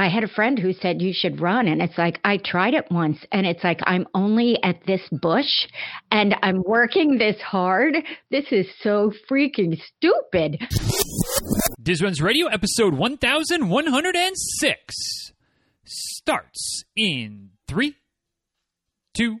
I had a friend who said you should run. And it's like, I tried it once and it's like, I'm only at this bush and I'm working this hard. This is so freaking stupid. Diz Runs Radio, episode 1106, starts in three, two,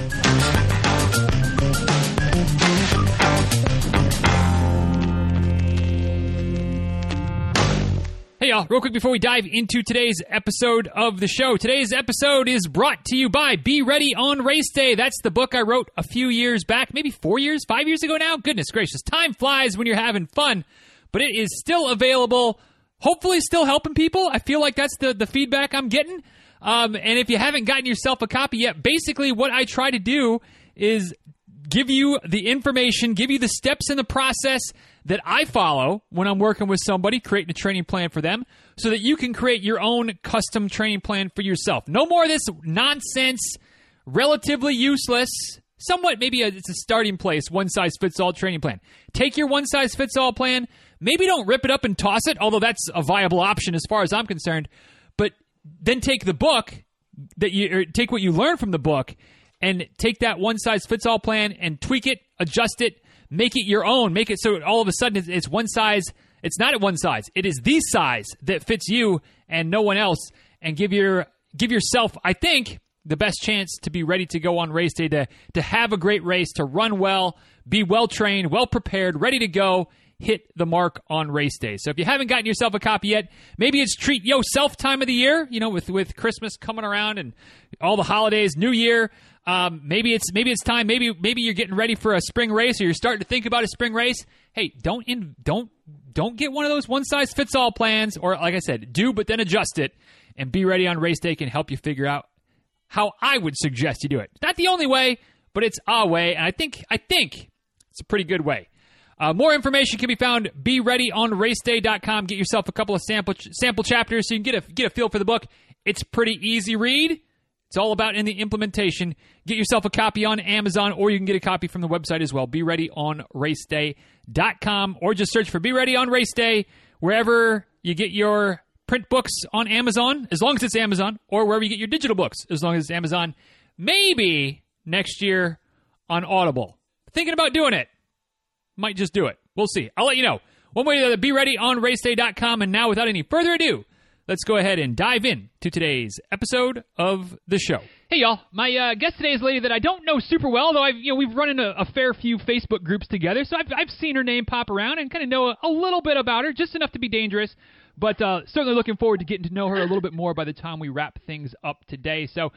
Hey y'all, real quick before we dive into today's episode of the show. Today's episode is brought to you by Be Ready on Race Day. That's the book I wrote a few years back, maybe four years, five years ago now. Goodness gracious, time flies when you're having fun, but it is still available. Hopefully, still helping people. I feel like that's the, the feedback I'm getting. Um, and if you haven't gotten yourself a copy yet, basically what I try to do is give you the information, give you the steps in the process that I follow when I'm working with somebody, creating a training plan for them, so that you can create your own custom training plan for yourself. No more of this nonsense, relatively useless, somewhat maybe a, it's a starting place, one size fits all training plan. Take your one size fits all plan. Maybe don't rip it up and toss it, although that's a viable option as far as I'm concerned. But then take the book that you take what you learn from the book and take that one size fits all plan and tweak it, adjust it, make it your own. Make it so all of a sudden it's one size. It's not at one size. It is the size that fits you and no one else. And give your give yourself, I think, the best chance to be ready to go on race day to to have a great race, to run well, be well trained, well prepared, ready to go. Hit the mark on race day. So if you haven't gotten yourself a copy yet, maybe it's treat yourself time of the year. You know, with with Christmas coming around and all the holidays, New Year. Um, maybe it's maybe it's time. Maybe maybe you're getting ready for a spring race, or you're starting to think about a spring race. Hey, don't in, don't don't get one of those one size fits all plans, or like I said, do but then adjust it, and be ready on race day can help you figure out how I would suggest you do it. Not the only way, but it's a way, and I think I think it's a pretty good way. Uh, more information can be found be ready on raceday.com. Get yourself a couple of sample sample chapters so you can get a get a feel for the book. It's pretty easy read. It's all about in the implementation. Get yourself a copy on Amazon or you can get a copy from the website as well. Be ready on race raceday.com or just search for Be Ready on Race Day wherever you get your print books on Amazon, as long as it's Amazon, or wherever you get your digital books, as long as it's Amazon. Maybe next year on Audible. Thinking about doing it. Might just do it. We'll see. I'll let you know. One way or the other, be ready on race raceday.com. And now, without any further ado, let's go ahead and dive in to today's episode of the show. Hey y'all, my uh, guest today is a lady that I don't know super well, though I've you know we've run in a, fair few Facebook groups together, so I've I've seen her name pop around and kind of know a, a, little bit about her, just enough to be dangerous. But uh, certainly looking forward to getting to know her a little bit more by the time we wrap things up today. So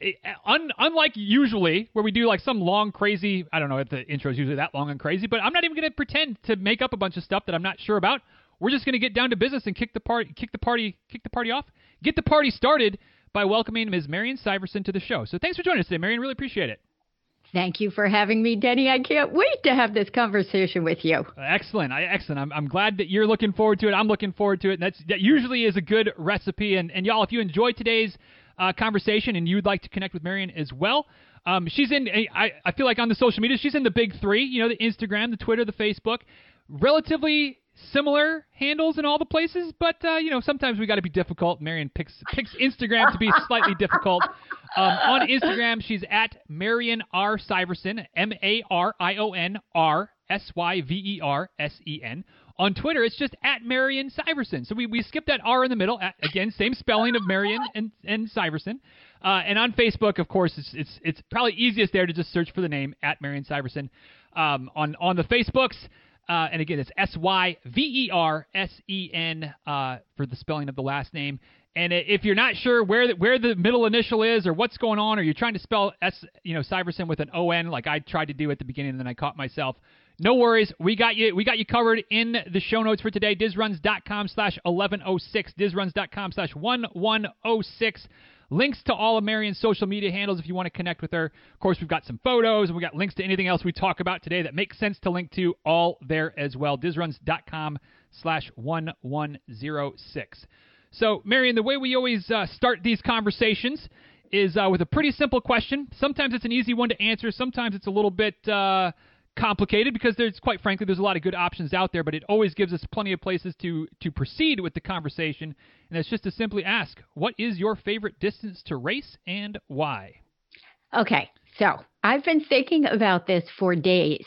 eh, Un, unlike usually where we do like some long crazy i don't know if the intro is usually that long and crazy but i'm not even going to pretend to make up a bunch of stuff that i'm not sure about we're just going to get down to business and kick the party, kick the party, kick the party off, get the party started by welcoming Ms. Marion Syversen to the show. So thanks for joining us today, Marion. Really appreciate it. Thank you for having me, Denny. I can't wait to have this conversation with you. Uh, excellent, I, excellent. I'm, I'm glad that you're looking forward to it. I'm looking forward to it. And that's that usually is a good recipe. And and y'all, if you enjoyed today's uh, conversation and you'd like to connect with Marion as well, um, she's in. I I feel like on the social media, she's in the big three. You know, the Instagram, the Twitter, the Facebook. Relatively similar handles in all the places, but uh, you know sometimes we got to be difficult. Marion picks picks Instagram to be slightly difficult. Um, on Instagram, she's at Marion R Syversen, M A R I O N R S Y V E R S E N. On Twitter, it's just at Marion Syversen. So we, we skipped that R in the middle. At, again, same spelling of Marion and, and Syversen. Uh, and on Facebook, of course, it's, it's it's probably easiest there to just search for the name at Marion Syversen. Um, on on the Facebooks, uh, and again, it's S Y V E R S E N uh, for the spelling of the last name. And if you're not sure where the, where the middle initial is or what's going on, or you're trying to spell S, you know, Syverson with an O N, like I tried to do at the beginning, and then I caught myself. No worries, we got you. We got you covered in the show notes for today. Dizruns.com slash 1106. Dizruns.com slash 1106. Links to all of Marion's social media handles if you want to connect with her. Of course, we've got some photos and we got links to anything else we talk about today that makes sense to link to all there as well. DizRuns.com slash 1106. So, Marion, the way we always uh, start these conversations is uh, with a pretty simple question. Sometimes it's an easy one to answer. Sometimes it's a little bit uh, complicated because there's, quite frankly, there's a lot of good options out there. But it always gives us plenty of places to to proceed with the conversation. And that's just to simply ask, what is your favorite distance to race and why? Okay, so I've been thinking about this for days,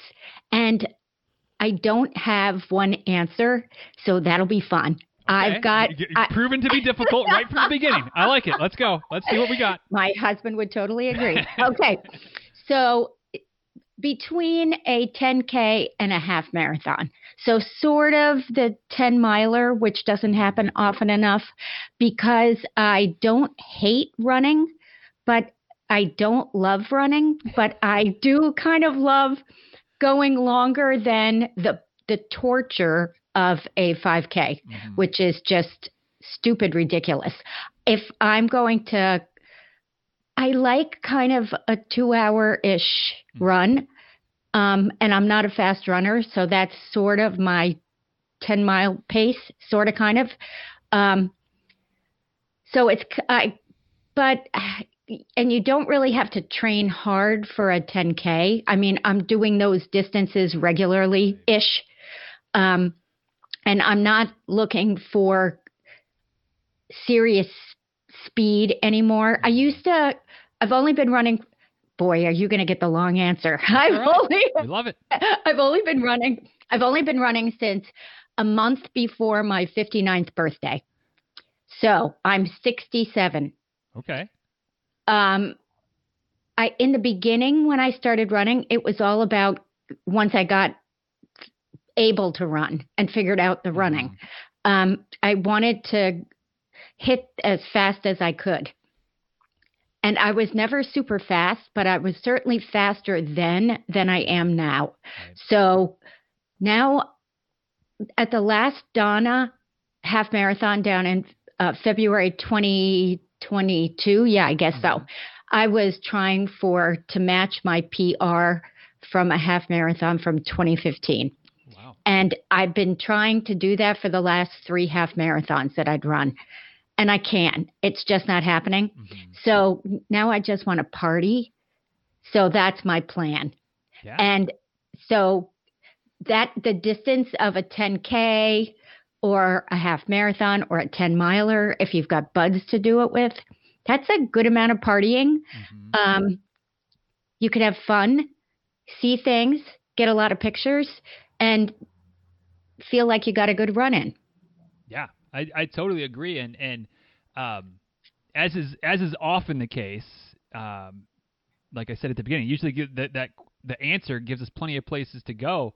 and I don't have one answer, so that'll be fun. Okay. I've got You're I- proven to be difficult right from the beginning. I like it. Let's go. Let's see what we got. my husband would totally agree. Okay, so between a 10K and a half marathon. So, sort of the 10 miler, which doesn't happen often enough because I don't hate running, but I don't love running, but I do kind of love going longer than the the torture of a 5K, Mhm. which is just stupid ridiculous. If I'm going to I like kind of a 2-hour ish Mhm. run. Um and I'm not a fast runner, so that's sort of my 10 mile pace, sort of kind of. Um so it's I but and you don't really have to train hard for a 10k. I mean, I'm doing those distances regularly ish. Um and I'm not looking for serious speed anymore. I used to I've only been running boy, are you going to get the long answer? I've right. only We love it. I've only been running I've only been running since a month before my 59th birthday. So, I'm 67. Okay. Um I in the beginning when I started running, it was all about once I got able to run and figured out the running. Um I wanted to hit as fast as I could. And I was never super fast, but I was certainly faster then than I am now. So now at the last Donna half marathon down in uh, February 2022, yeah, I guess so. Mhm. I was trying for to match my PR from a half marathon from 2015. Wow. And I've been trying to do that for the last three half marathons that I'd run. And I can. It's just not happening. Mhm. So now I just want to party. So that's my plan. Yeah. And so that the distance of a 10K or a half marathon or a 10 miler, if you've got buds to do it with, that's a good amount of partying. Mhm. Um, you could have fun, see things, get a lot of pictures, and feel like you got a good run in. Yeah, I, I totally agree, and and um, as is as is often the case, um, like I said at the beginning, usually give that that the answer gives us plenty of places to go,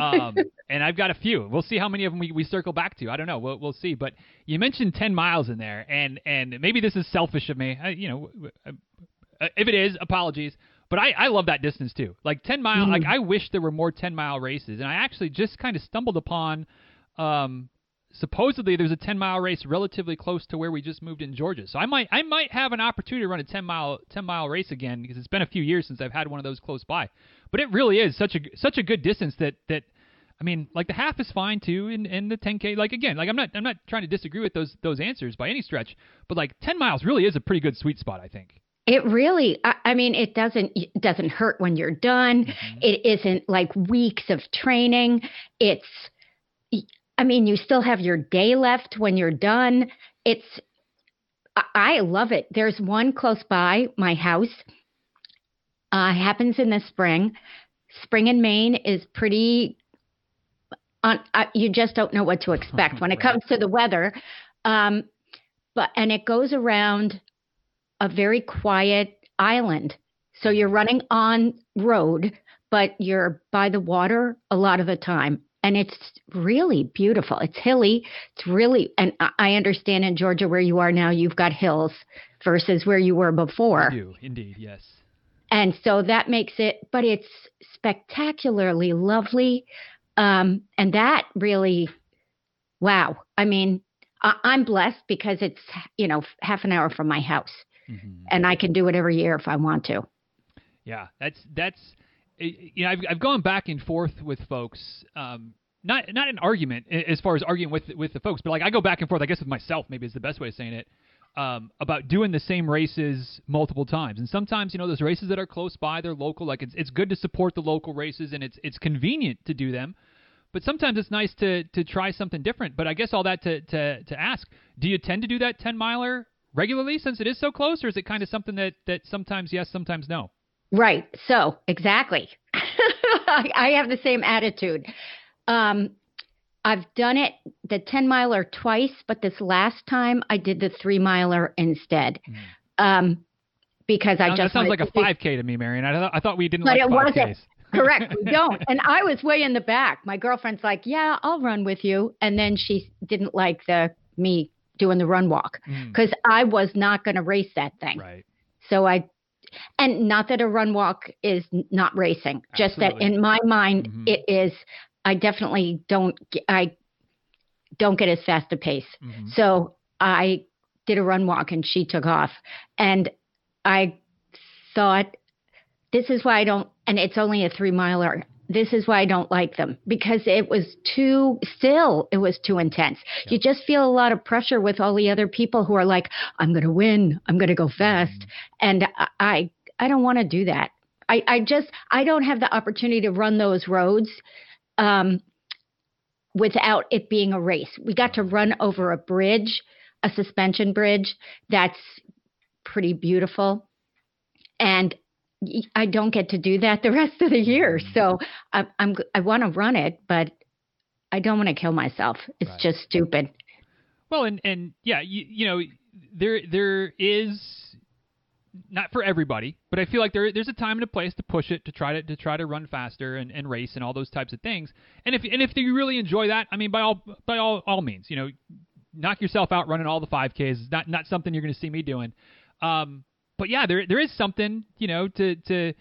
um, and I've got a few. We'll see how many of them we, we circle back to. I don't know. We'll we'll see. But you mentioned ten miles in there, and and maybe this is selfish of me. I, you know, uh, if it is, apologies. But I, I love that distance too. Like ten mile. Mhm. Like I wish there were more ten mile races, and I actually just kind of stumbled upon. Um, supposedly there's a 10 mile race relatively close to where we just moved in Georgia. So I might I might have an opportunity to run a 10 mile 10 mile race again because it's been a few years since I've had one of those close by. But it really is such a such a good distance that that I mean like the half is fine too and, and the 10k like again like I'm not I'm not trying to disagree with those those answers by any stretch, but like 10 miles really is a pretty good sweet spot I think. It really, I, I mean, it doesn't it doesn't hurt when you're done. Mhm. It isn't like weeks of training. It's, I mean, you still have your day left when you're done. It's, I, love it. There's one close by my house. Uh, happens in the spring. Spring in Maine is pretty. On, uh, you just don't know what to expect when it comes to the weather. Um, but and it goes around a very quiet island. So you're running on road, but you're by the water a lot of the time. And it's really beautiful. It's hilly. It's really, and I- understand in Georgia where you are now, you've got hills versus where you were before. I do indeed yes. And so that makes it, but it's spectacularly lovely. Um, and that really, wow. I mean, I, I'm blessed because it's, you know, half an hour from my house. mm-hmm. and I can do it every year if I want to. Yeah, that's that's you know I've I've gone back and forth with folks. Um, not not an argument as far as arguing with with the folks, but like I go back and forth. I guess with myself maybe is the best way of saying it. Um, about doing the same races multiple times, and sometimes you know those races that are close by, they're local. Like it's it's good to support the local races, and it's it's convenient to do them. But sometimes it's nice to to try something different. But I guess all that to to to ask, do you tend to do that ten miler regularly since it is so close, or is it kind of something that that sometimes yes, sometimes no? Right. So exactly, I have the same attitude. Um, I've done it the 10 miler twice, but this last time I did the three miler instead. Mm. Um, because I that, just that sounds like a 5K to me, Marion. I, th- I thought we didn't but like it 5Ks. Wasn't. Correct, we don't. And I was way in the back. My girlfriend's like, "Yeah, I'll run with you," and then she didn't like the me doing the run walk because mm. I was not going to race that thing. Right. So I and not that a run walk is not racing, just that in my mind mm-hmm. it is. I definitely don't. I don't get as fast a pace. Mm-hmm. So I did a run walk and she took off, and I thought this is why I don't. And it's only a three miler this is why I don't like them because it was too still it was too intense. Yeah. You just feel a lot of pressure with all the other people who are like I'm going to win, I'm going to go fast mm-hmm. and I I don't want to do that. I I just I don't have the opportunity to run those roads um without it being a race. We got to run over a bridge, a suspension bridge that's pretty beautiful. And I don't get to do that the rest of the year. Mm-hmm. So I, I'm I want to run it, but I don't want to kill myself. It's right. just stupid. Well, and and yeah, you, you know, there there is not for everybody, but I feel like there there's a time and a place to push it to try to to try to run faster and, and race and all those types of things. And if and if you really enjoy that, I mean, by all by all all means, you know, knock yourself out running all the 5Ks. It's not not something you're going to see me doing. Um, but yeah, there there is something you know to to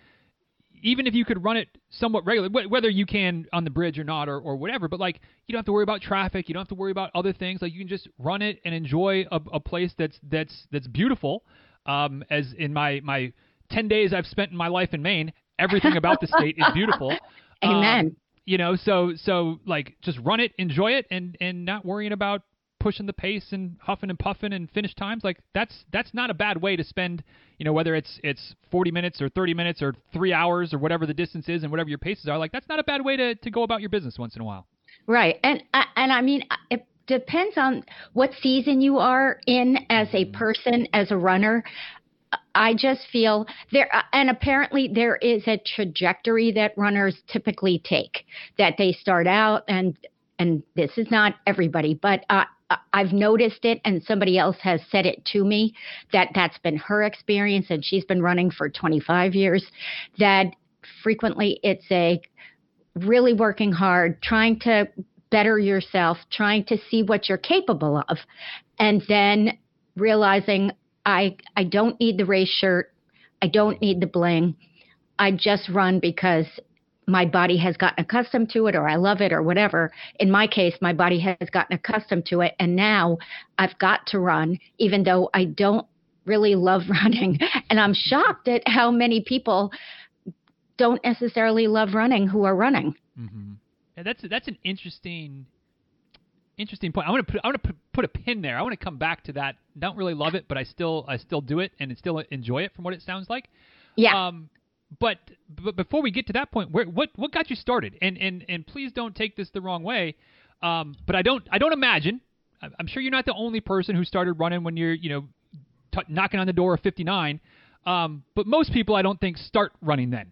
even if you could run it somewhat regularly, whether you can on the bridge or not or, or whatever, but like you don't have to worry about traffic, you don't have to worry about other things. Like you can just run it and enjoy a, a place that's that's that's beautiful. Um, as in my my ten days I've spent in my life in Maine, everything about the state is beautiful. Amen. Um, you know, so so like just run it, enjoy it, and and not worrying about pushing the pace and huffing and puffing and finish times like that's that's not a bad way to spend you know whether it's it's 40 minutes or 30 minutes or 3 hours or whatever the distance is and whatever your paces are like that's not a bad way to to go about your business once in a while right and and I mean it depends on what season you are in as a mm-hmm. person as a runner I just feel there, and apparently there is a trajectory that runners typically take. That they start out, and and this is not everybody, but uh, I've noticed it, and somebody else has said it to me that that's been her experience, and she's been running for 25 years. That frequently it's a really working hard, trying to better yourself, trying to see what you're capable of, and then realizing I I don't need the race shirt, I don't need the bling. I just run because my body has gotten accustomed to it or I love it or whatever. In my case, my body has gotten accustomed to it. And now I've got to run, even though I don't really love running. And I'm shocked at how many people don't necessarily love running who are running. Mm-hmm. Yeah, that's that's an interesting interesting point. I want to put I want to put, a pin there. I want to come back to that. Don't really love it, but I still I still do it and still enjoy it from what it sounds like. Yeah. Um, but but before we get to that point, where what what got you started? And and and please don't take this the wrong way. Um, but I don't I don't imagine. I'm sure you're not the only person who started running when you're you know t- knocking on the door of 59. Um, but most people I don't think start running then.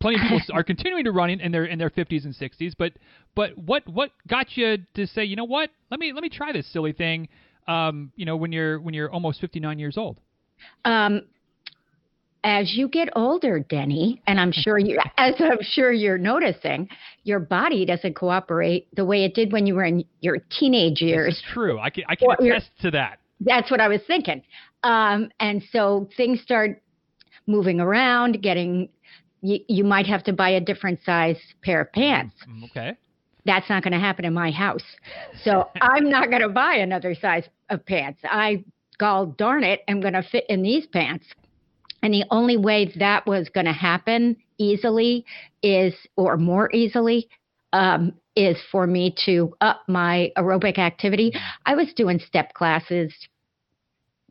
Plenty of people are continuing to running in their in their 50s and 60s. But but what what got you to say you know what let me let me try this silly thing. Um, you know when you're when you're almost 59 years old. Um, as you get older, Denny, and I'm sure you, as I'm sure you're noticing, your body doesn't cooperate the way it did when you were in your teenage years. It's true. I can, I can attest to that. That's what I was thinking. Um, and so things start moving around, getting, you, you might have to buy a different size pair of pants. Mm, okay. That's not going to happen in my house. So I'm not going to buy another size of pants. I gall darn it, I'm going to fit in these pants. And the only way that was going to happen easily is, or more easily, um, is for me to up my aerobic activity. I was doing step classes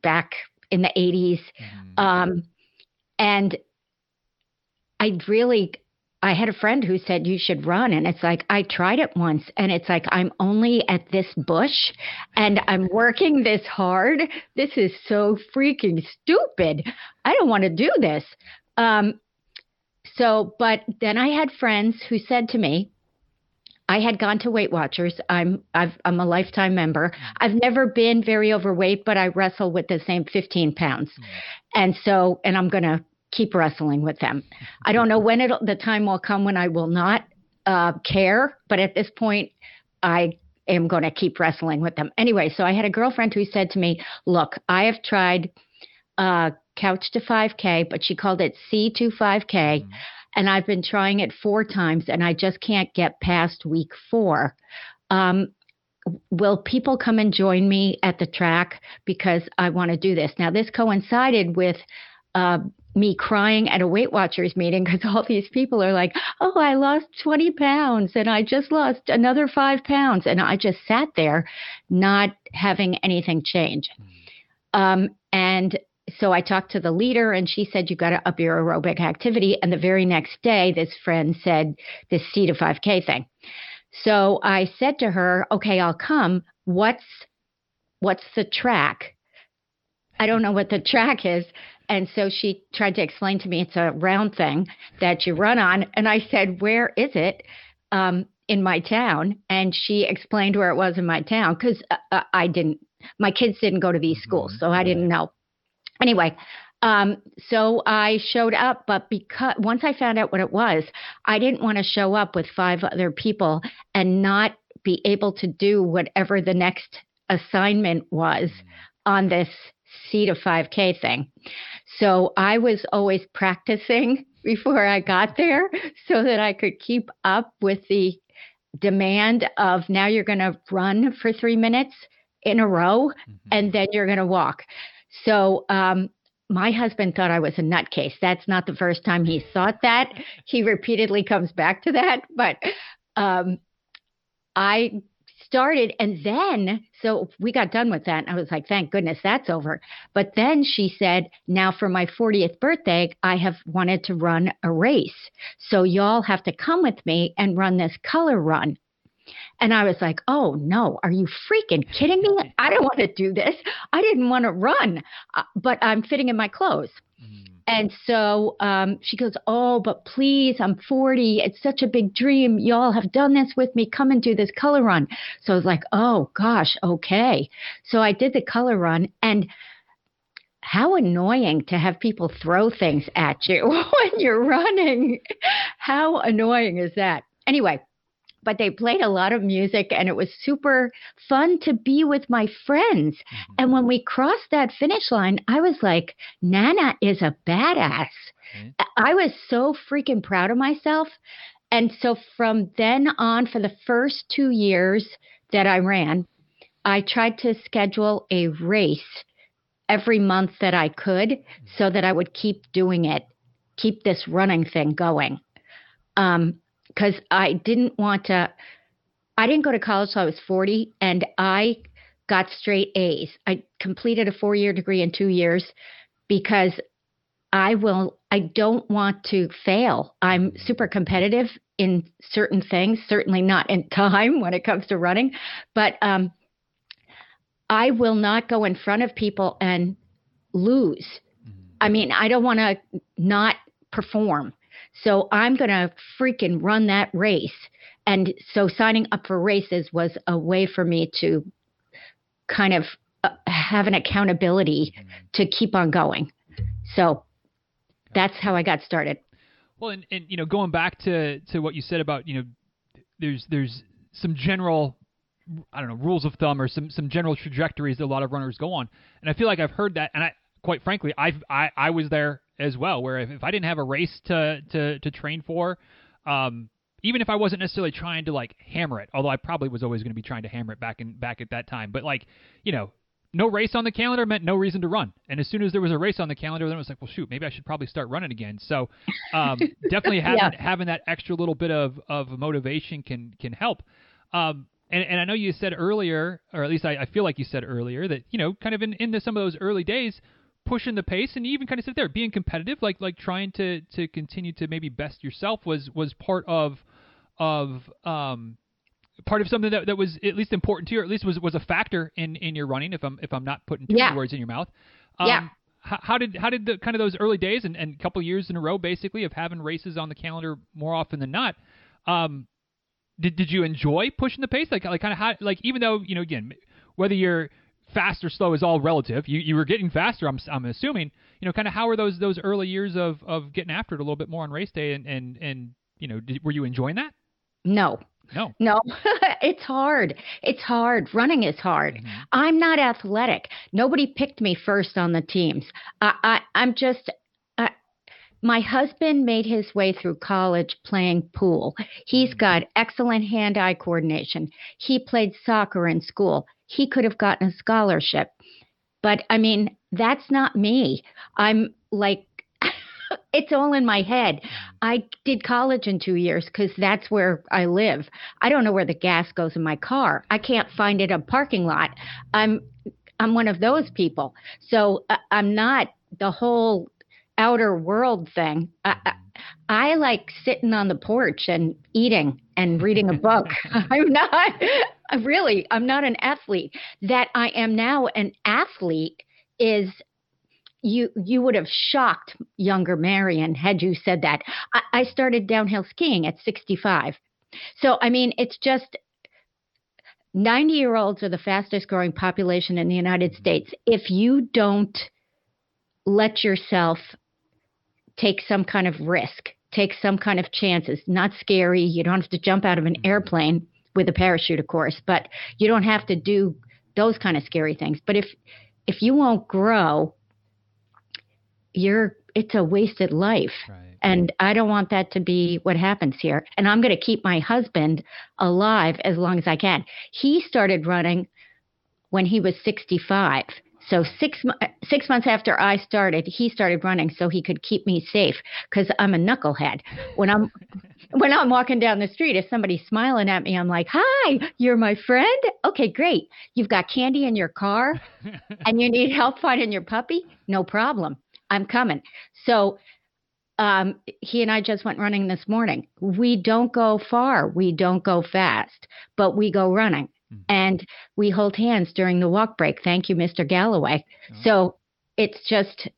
back in the 80s. Mm-hmm. Um, and I really I had a friend who said you should run and it's like I tried it once and it's like I'm only at this bush and I'm working this hard. This is so freaking stupid. I don't want to do this. Um so but then I had friends who said to me I had gone to Weight Watchers. I'm I've, I'm a lifetime member. I've never been very overweight, but I wrestle with the same 15 pounds, and so and I'm gonna keep wrestling with them. I don't know when it the time will come when I will not uh, care, but at this point, I am going to keep wrestling with them. Anyway, so I had a girlfriend who said to me, "Look, I have tried uh, Couch to 5K, but she called it C to 5K." Mm-hmm. And I've been trying it four times and I just can't get past week four. Um, will people come and join me at the track because I want to do this? Now, this coincided with uh, me crying at a Weight Watchers meeting because all these people are like, oh, I lost 20 pounds and I just lost another five pounds. And I just sat there not having anything change. Um, and so I talked to the leader and she said, you got to up your aerobic activity. And the very next day, this friend said, this C to 5K thing. So I said to her, okay, I'll come. What's, what's the track? I don't know what the track is. And so she tried to explain to me it's a round thing that you run on. And I said, Where is it? Um, in my town. And she explained where it was in my town because uh, uh, I didn't, my kids didn't go to these mm-hmm. schools. So I didn't know. Anyway, um, so I showed up, but because once I found out what it was, I didn't want to show up with five other people and not be able to do whatever the next assignment was mm-hmm. on this C to 5K thing. So I was always practicing before I got there so that I could keep up with the demand of now you're going to run for three minutes in a row mm-hmm. and then you're going to walk. So, um, my husband thought I was a nutcase. That's not the first time he thought that. He repeatedly comes back to that. But um, I started and then so we got done with that and i was like thank goodness that's over but then she said now for my 40th birthday i have wanted to run a race so y'all have to come with me and run this color run and I was like, oh no, are you freaking kidding me? I don't want to do this. I didn't want to run, uh, but I'm fitting in my clothes. And so um, she goes, Oh, but please, I'm 40. It's such a big dream. Y'all have done this with me. Come and do this color run. So I was like, Oh, gosh, okay. So I did the color run. And how annoying to have people throw things at you when you're running. How annoying is that? Anyway, but they played a lot of music and it was super fun to be with my friends. Mm-hmm. And when we crossed that finish line, I was like, Nana is a badass. Mm-hmm. I was so freaking proud of myself. And so from then on, for the first two years that I ran, I tried to schedule a race every month that I could mm-hmm. so that I would keep doing it, keep this running thing going. Um, because I didn't want to. I didn't go to college till I was 40, and I got straight A's. I completed a four year degree in two years because I will, I don't want to fail. I'm super competitive in certain things, certainly not in time when it comes to running, but um, I will not go in front of people and lose. Mm-hmm. I mean, I don't want to not perform. So I'm going to freaking run that race. And so signing up for races was a way for me to kind of uh, have an accountability mm-hmm. to keep on going. So that's how I got started. Well, and, and you know, going back to, to what you said about, you know, there's there's some general I don't know rules of thumb or some some general trajectories that a lot of runners go on, and I feel like I've heard that, and I quite frankly I've I, I was there as well, where if, if I didn't have a race to to to train for, um, even if I wasn't necessarily trying to like hammer it, although I probably was always going to be trying to hammer it back in back at that time, but like you know, no race on the calendar meant no reason to run. And as soon as there was a race on the calendar, then it was like, well, shoot, maybe I should probably start running again. So um, definitely having yeah. having that extra little bit of, of motivation can can help. Um, and, and I know you said earlier, or at least I, I feel like you said earlier, that you know, kind of in, in some of those early days, pushing the pace, and even kind of sit there being competitive, like like trying to to continue to maybe best yourself was was part of of um part of something that, that was at least important to you, or at least was was a factor in in your running. If I'm if I'm not putting too yeah. many words in your mouth. Um, yeah. How, how, did how did the kind of those early days and, and a couple years in a row basically of having races on the calendar more often than not? Um, did did you enjoy pushing the pace? Like like kind of how like even though you know again whether you're fast or slow is all relative. You you were getting faster. I'm I'm assuming. You know, kind of how were those those early years of of getting after it a little bit more on race day and and and you know did, were you enjoying that? No, no. No, it's hard. It's hard. Running is hard. Mm-hmm. I'm not athletic. Nobody picked me first on the teams. I, I I'm just my husband made his way through college playing pool. He's mm-hmm. got excellent hand-eye coordination. He played soccer in school. He could have gotten a scholarship. But I mean, that's not me. I'm like it's all in my head. I did college in two years because that's where I live. I don't know where the gas goes in my car. I can't find it in a parking lot. I'm I'm one of those people. So uh, I'm not the whole outer world thing. I, mm-hmm. I, I like sitting on the porch and eating and reading a book. I'm not really. I'm not an athlete. That I am now an athlete is you you would have shocked younger Marion had you said that. I, I started downhill skiing at 65. So I mean, it's just 90 year olds are the fastest growing population in the United States. If you don't let yourself take some kind of risk, take some kind of chances, not scary, you don't have to jump out of an mm-hmm. airplane with a parachute, of course, but you don't have to do those kind of scary things. But if if you won't grow, you're it's a wasted life. Right. And I don't want that to be what happens here. And I'm going to keep my husband alive as long as I can. He started running when he was 65. So six six months after I started, he started running so he could keep me safe because I'm a knucklehead. When I'm when I'm walking down the street, if somebody's smiling at me, I'm like, "Hi, you're my friend. Okay, great. You've got candy in your car, and you need help finding your puppy. No problem. I'm coming. So um, he and I just went running this morning. We don't go far, we don't go fast, but we go running. Mm-hmm. And we hold hands during the walk break. Thank you, Mr. Galloway. Oh. So it's just,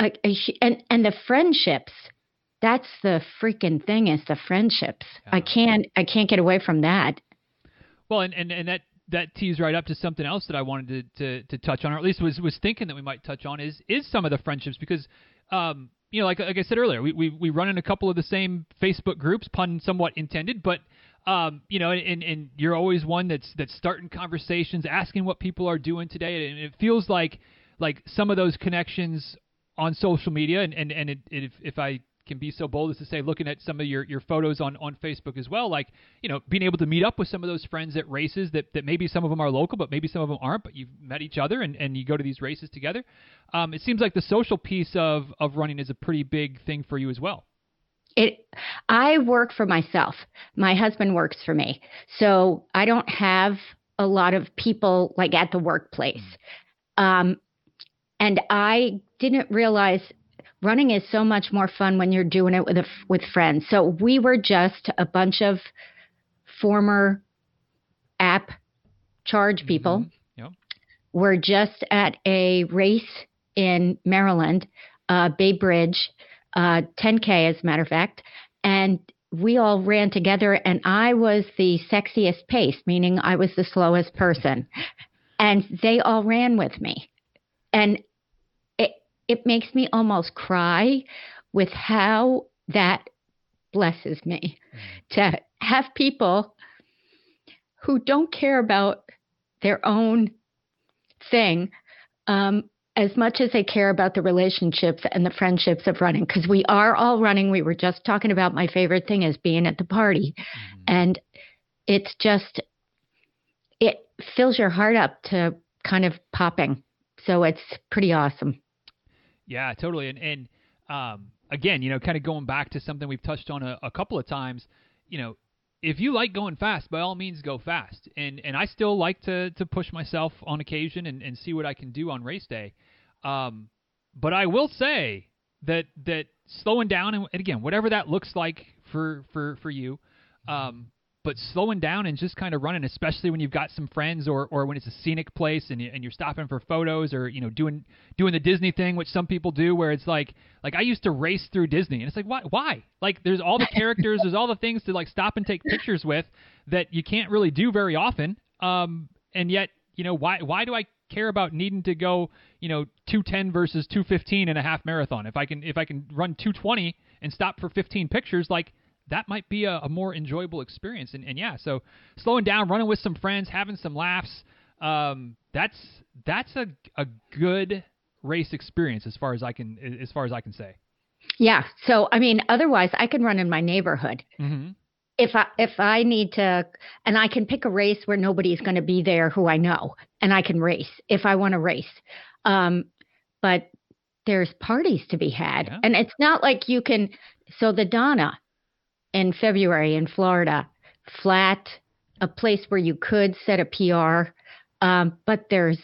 a, a, and and the friendships. That's the freaking thing is the friendships. I can't I can't get away from that. Well, and, and, and that that tees right up to something else that I wanted to, to, to touch on, or at least was was thinking that we might touch on is is some of the friendships because um, you know like like I said earlier we, we we run in a couple of the same Facebook groups, pun somewhat intended, but um, you know, and, and you're always one that's that's starting conversations, asking what people are doing today, and it feels like like some of those connections on social media, and and and it, if if I can be so bold as to say, looking at some of your, your photos on, on Facebook as well, like, you know, being able to meet up with some of those friends at races that, that maybe some of them are local, but maybe some of them aren't, but you've met each other and, and you go to these races together. Um, it seems like the social piece of, of running is a pretty big thing for you as well. It, I work for myself. My husband works for me. So I don't have a lot of people like at the workplace. Um, and I didn't realize running is so much more fun when you're doing it with a, with friends. So we were just a bunch of former app charge mm-hmm. people. Yep. We're just at a race in Maryland, uh, Bay Bridge, uh, 10K as a matter of fact, and we all ran together, and I was the sexiest pace, meaning I was the slowest person, and they all ran with me. And it makes me almost cry with how that blesses me mm. to have people who don't care about their own thing um, as much as they care about the relationships and the friendships of running because we are all running we were just talking about my favorite thing is being at the party mm-hmm. and it's just it fills your heart up to kind of popping. So it's pretty awesome. Yeah, totally. And and um, again, you know, kind of going back to something we've touched on a, a couple of times. You know, if you like going fast, by all means go fast. And and I still like to to push myself on occasion and, and see what I can do on race day. Um, but I will say that that slowing down and, again, whatever that looks like for for for you, um, but slowing down and just kind of running, especially when you've got some friends or, or when it's a scenic place and, you, and you're stopping for photos or you know doing doing the Disney thing, which some people do, where it's like like I used to race through Disney, and it's like why why? Like there's all the characters, there's all the things to like stop and take pictures with that you can't really do very often, um, and yet you know why why do I care about needing to go you know 210 versus 215 in a half marathon? If I can if I can run 220 and stop for 15 pictures like that might be a, a more enjoyable experience. And, and, yeah, so slowing down, running with some friends, having some laughs, um, that's that's a a good race experience as far as I can as far as I can say. Yeah. So I mean, otherwise, I can run in my neighborhood. Mm-hmm. If I if I need to, and I can pick a race where nobody's going to be there who I know, and I can race if I want to race. Um, but there's parties to be had, Yeah. and it's not like you can. So the Donna, in February in Florida, flat, a place where you could set a PR, um, but there's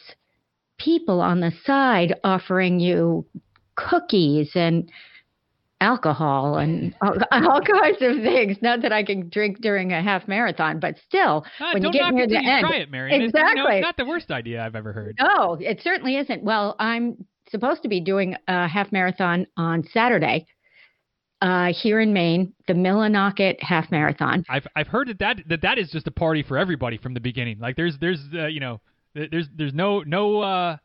people on the side offering you cookies and alcohol and all, all kinds of things. Not that I can drink during a half marathon, but still, Ah, when you get near the end, try it, Marion. It's, you know, Exactly. it's not the worst idea I've ever heard. no, it certainly isn't. Well, I'm supposed to be doing a half marathon on Saturday. Uh, here in Maine, the Millinocket Half Marathon. I've I've heard that that that, that is just a party for everybody from the beginning. Like there's there's uh, you know there's there's no no uh,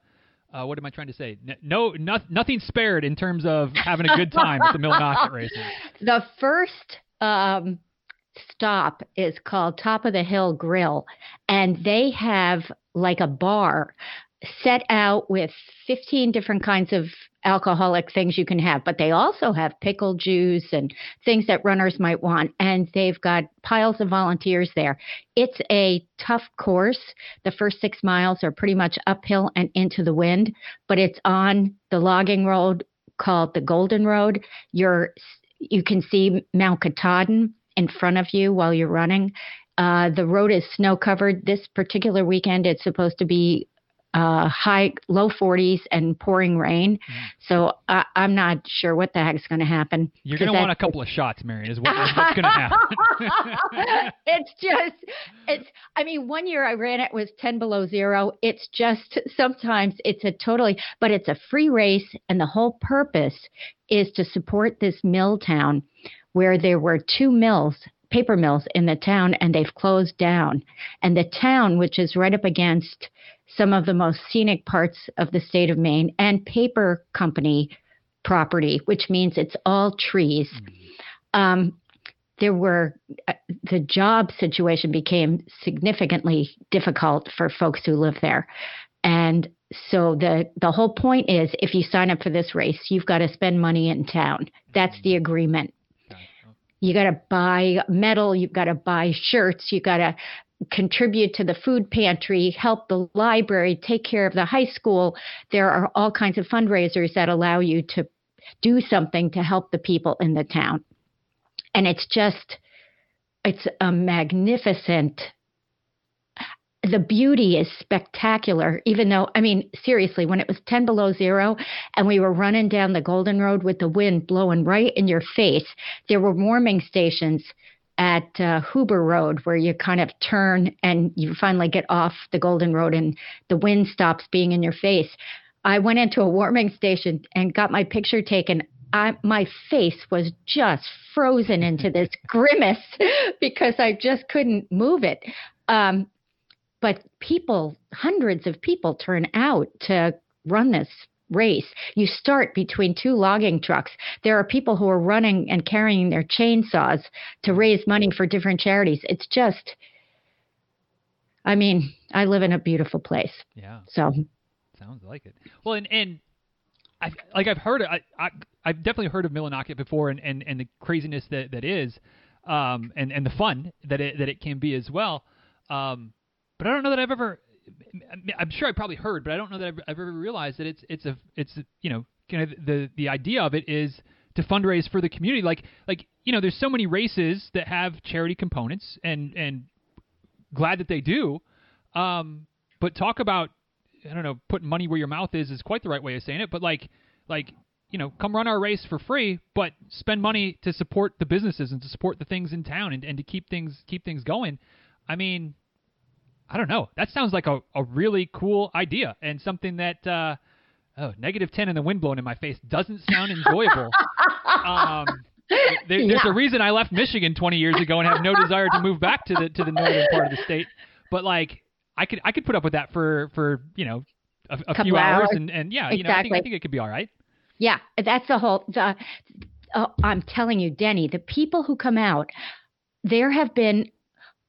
uh, what am I trying to say? No, no nothing spared in terms of having a good time at the Millinocket races. The first um, stop is called Top of the Hill Grill, and they have like a bar set out with 15 different kinds of alcoholic things you can have, but they also have pickle juice and things that runners might want. And they've got piles of volunteers there. It's a tough course. The first six miles are pretty much uphill and into the wind, but it's on the logging road called the Golden Road. You're you can see Mount Katahdin in front of you while you're running. Uh, the road is snow covered. This particular weekend, it's supposed to be uh, high, low 40s and pouring rain. Mm. So I I'm not sure what the heck's going to happen. You're gonna want a couple of shots, Marion. Is, what, is what's gonna happen. it's just, it's, I mean, one year I ran it was 10 below zero. It's just, sometimes it's a totally, but it's a free race. And the whole purpose is to support this mill town where there were two mills, paper mills in the town, and they've closed down. And the town, which is right up against some of the most scenic parts of the state of Maine and paper company property, which means it's all trees. Um, there were uh, the job situation became significantly difficult for folks who live there, and so the the whole point is if you sign up for this race, you've got to spend money in town. That's the agreement. You got to buy medal, you've got to buy shirts, you got to contribute to the food pantry, help the library, take care of the high school. There are all kinds of fundraisers that allow you to do something to help the people in the town. And it's just, it's a magnificent. The beauty is spectacular, even though, I mean, seriously, when it was 10 below zero and we were running down the Golden Road with the wind blowing right in your face, there were warming stations at uh, Huber Road where you kind of turn and you finally get off the Golden Road and the wind stops being in your face. I went into a warming station and got my picture taken. I, my face was just frozen into this grimace because I just couldn't move it. Um, but people, hundreds of people turn out to run this race. You start between two logging trucks. There are people who are running and carrying their chainsaws to raise money for different charities. It's just, I mean, I live in a beautiful place. Yeah. So, Sounds like it. Well, and and I like I've heard I, I I've definitely heard of Millinocket before, and, and, and the craziness that, that is, um, and and the fun that it that it can be as well. Um, but I don't know that I've ever I'm sure I probably heard, but I don't know that I've, I've ever realized that it's it's a it's a, you know kind of the the idea of it is to fundraise for the community. Like like you know, there's so many races that have charity components, and and glad that they do. Um, but talk about I don't know, putting money where your mouth is is quite the right way of saying it. But like like you know, come run our race for free, but spend money to support the businesses and to support the things in town and, and to keep things keep things going. I mean, I don't know. That sounds like a, a really cool idea and something that uh, oh, negative ten and the wind blowing in my face doesn't sound enjoyable. um, there, there's Yeah. a reason I left Michigan 20 years ago and have no desire to move back to the to the northern part of the state. But like, I could I could put up with that for for you know a, a few hours, hours. and and yeah, you know, I think I think it could be all right. Yeah, that's the whole. The, oh, I'm telling you, Denny, the people who come out, there have been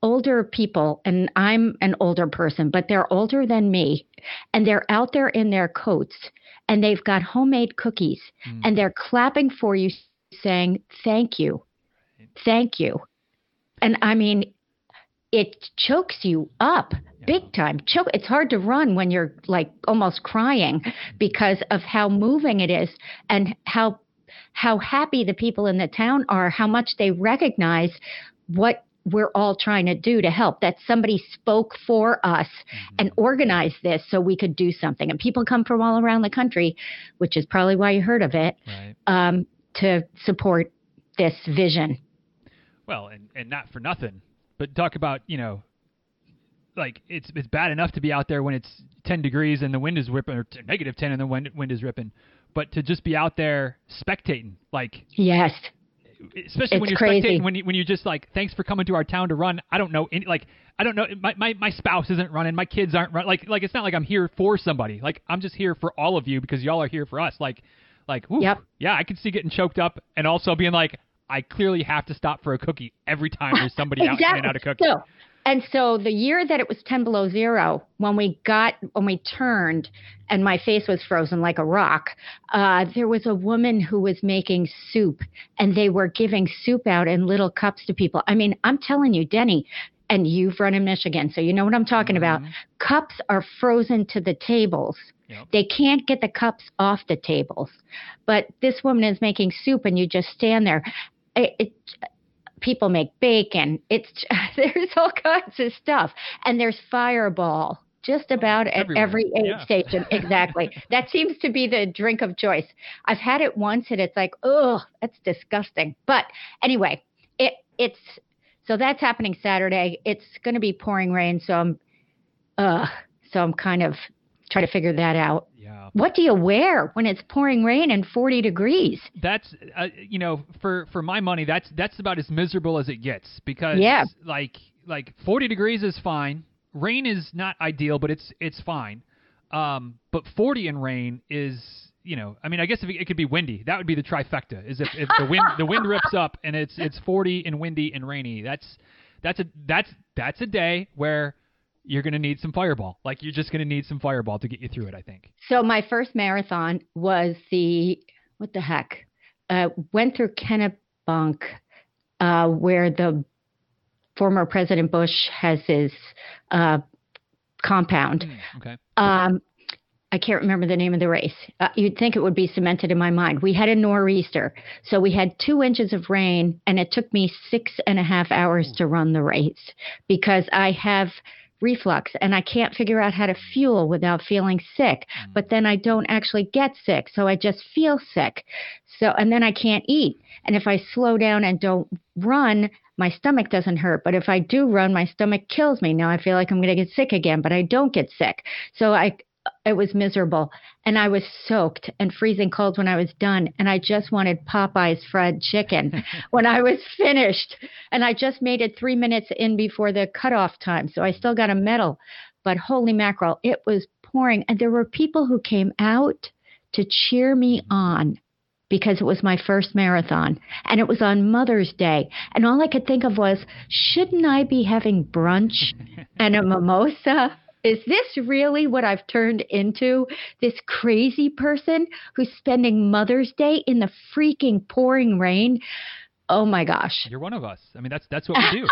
older people, and I'm an older person, but they're older than me, and they're out there in their coats, and they've got homemade cookies, Mm. and they're clapping for you, saying thank you, thank you, and I mean, it chokes you up big time. Choke. It's hard to run when you're like almost crying because of how moving it is and how how happy the people in the town are, how much they recognize what we're all trying to do to help. That somebody spoke for us Mm-hmm. and organized this so we could do something. And people come from all around the country, which is probably why you heard of it, Right. um, to support this vision. Well, and and not for nothing, but talk about you know, like it's it's bad enough to be out there when it's 10 degrees and the wind is whipping, or negative 10 and the wind wind is ripping, but to just be out there spectating, like Yes. Especially when you're crazy. when you when you're just like, thanks for coming to our town to run. I don't know, any, like I don't know, my, my my spouse isn't running, my kids aren't running. Like like it's not like I'm here for somebody. Like I'm just here for all of you because y'all are here for us. Like like ooh, Yep. yeah, I could see getting choked up and also being like. I clearly have to stop for a cookie every time there's somebody out handing out a cookie. So, and so the year that it was 10 below zero, when we got, when we turned and my face was frozen like a rock, uh, there was a woman who was making soup and they were giving soup out in little cups to people. I mean, I'm telling you, Denny, and you've run in Michigan, so you know what I'm talking about. Mhm. Cups are frozen to the tables. Yep. They can't get the cups off the tables. But this woman is making soup and you just stand there. It, it, people make bacon. It's there's all kinds of stuff, and there's Fireball just about at Everywhere. every aid Yeah. station. Exactly. that seems to be the drink of choice. I've had it once, and it's like, oh, that's disgusting. But anyway, it it's so that's happening Saturday. It's going to be pouring rain, so I'm, uh, so I'm kind of trying to figure that out. Yeah. What do you wear when it's pouring rain and 40 degrees? that's uh, you know for for my money that's that's about as miserable as it gets because Yeah. like like 40 degrees is fine rain is not ideal but it's it's fine um but 40 in rain is you know i mean i guess if it, it could be windy that would be the trifecta is if, if the wind the wind rips up and it's it's 40 and windy and rainy that's that's a that's that's a day where you're going to need some fireball like you're just going to need some fireball to get you through it i think So my first marathon was the what the heck? Uh, went through Kennebunk, uh, where the former President Bush has his uh, compound. okay Um, I can't remember the name of the race. Uh, you'd think it would be cemented in my mind. We had a nor'easter, so we had two inches of rain, and it took me six and a half hours to run the race because I have reflux and I can't figure out how to fuel without feeling sick. Mm-hmm. But then I don't actually get sick, so I just feel sick. So and then I can't eat. And if I slow down and don't run, my stomach doesn't hurt. But if I do run, my stomach kills me. Now I feel like I'm going to get sick again, but I don't get sick. So I it was miserable. And I was soaked and freezing cold when I was done. And I just wanted Popeye's fried chicken when I was finished. And I just made it 3 minutes in before the cutoff time. So I still got a medal. But holy mackerel it was pouring. And there were people who came out to cheer me on because it was my first marathon. And it was on Mother's Day. And all I could think of was shouldn't I be having brunch and a mimosa is this really what I've turned into? This crazy person who's spending Mother's Day in the freaking pouring rain? Oh my gosh. you're one of us i mean that's that's what we do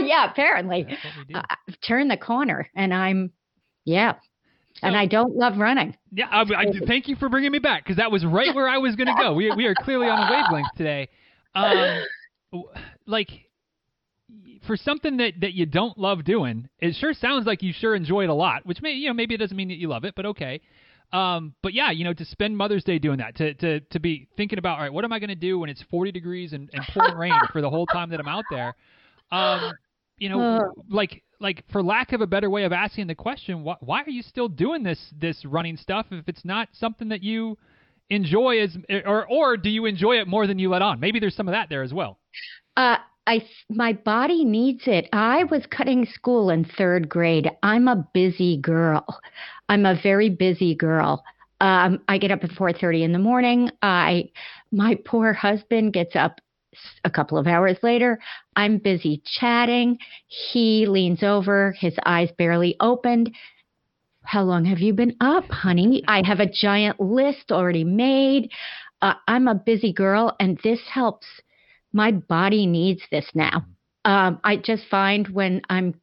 yeah, apparently. that's what we do Uh, I've turned the corner and I'm Yeah. and I don't love running. Yeah, I, I, thank you for bringing me back because that was right where I was going to go. We we are clearly on a wavelength today. Um, like for something that that you don't love doing, it sure sounds like you sure enjoy it a lot. Which may you know maybe it doesn't mean that you love it, but okay. Um, but yeah, you know, to spend Mother's Day doing that, to to to be thinking about, all right, what am I going to do when it's 40 degrees and, and pouring rain for the whole time that I'm out there? Um, you know, uh. like like for lack of a better way of asking the question, why, why are you still doing this this running stuff if it's not something that you enjoy as or or do you enjoy it more than you let on? Maybe there's some of that there as well. Uh, I my body needs it. I was cutting school in third grade. I'm a busy girl. I'm a very busy girl. Um, I get up at 4:30 in the morning. I my poor husband gets up a couple of hours later. I'm busy chatting. He leans over, his eyes barely opened. How long have you been up, honey? I have a giant list already made. Uh, I'm a busy girl, and this helps. My body needs this now. Um, I just find when I'm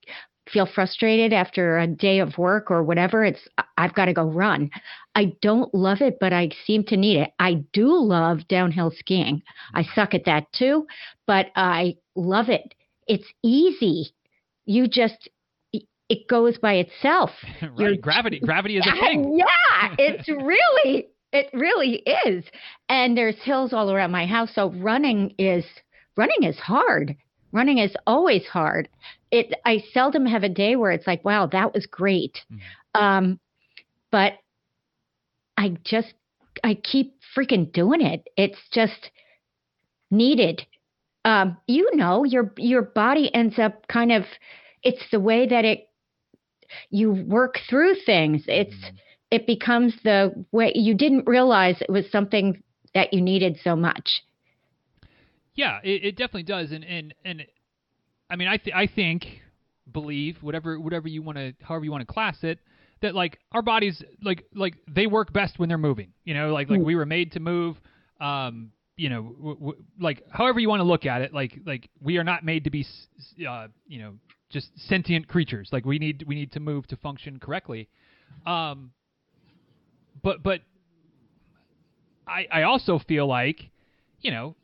feel frustrated after a day of work or whatever, it's I've got to go run. I don't love it, but I seem to need it. I do love downhill skiing. I suck at that too, but I love it. It's easy. You just it goes by itself. right. gravity gravity is a thing. Yeah, it's really it really is. And there's hills all around my house, so running is running is hard. Running is always hard. It I seldom have a day where it's like, wow, that was great. Mm-hmm. Um, but I just I keep freaking doing it. It's just needed. Um, you know, your your body ends up kind of it's the way that it you work through things. It's mm-hmm. It becomes the way you didn't realize it was something that you needed so much. Yeah, it, it definitely does, and and and I mean, I th- I think believe whatever whatever you want to however you want to class it that like our bodies like like they work best when they're moving you know like like hmm. we were made to move um you know w- w- like however you want to look at it like like we are not made to be uh you know just sentient creatures like we need we need to move to function correctly um but but i i also feel like you know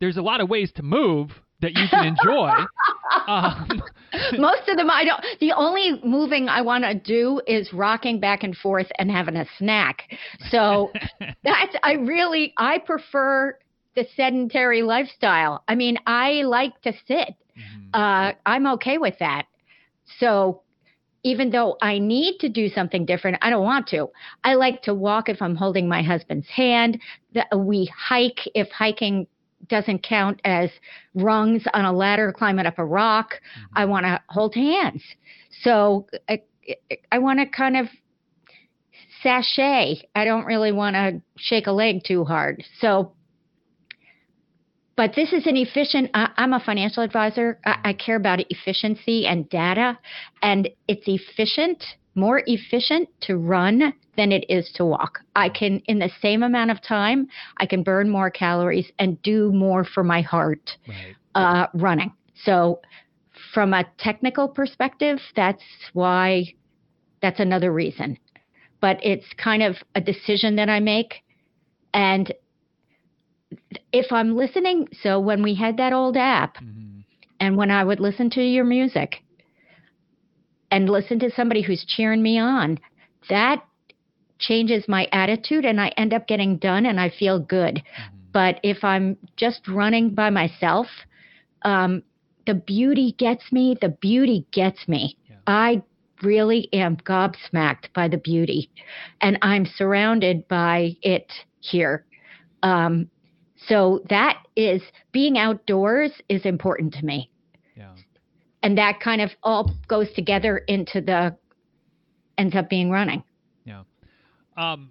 there's a lot of ways to move that you can enjoy. um, Most of them I don't. The only moving I want to do is rocking back and forth and having a snack. So that's I really I prefer the sedentary lifestyle. I mean, I like to sit. Mm-hmm. Uh, I'm okay with that. So even though I need to do something different, I don't want to. I like to walk if I'm holding my husband's hand. We hike if hiking doesn't count as rungs on a ladder climbing up a rock. Mm-hmm. I want to hold hands. So I, I want to kind of sashay. I don't really want to shake a leg too hard. So, but this is an efficient, I, am a financial advisor. I, I care about efficiency and data, and it's efficient more efficient to run than it is to walk. I can, in the same amount of time, I can burn more calories and do more for my heart right. uh, running. So, from a technical perspective, that's why, that's another reason. But it's kind of a decision that I make. And if I'm listening, so when we had that old app, mm-hmm. and when I would listen to your music, and listen to somebody who's cheering me on, that changes my attitude and I end up getting done and I feel good. Mm-hmm. But if I'm just running by myself, um, the beauty gets me. The beauty gets me. Yeah. I really am gobsmacked by the beauty, and I'm surrounded by it here. Um, so that is being outdoors is important to me Yeah. and that kind of all goes together into the ends up being running. Yeah. Um,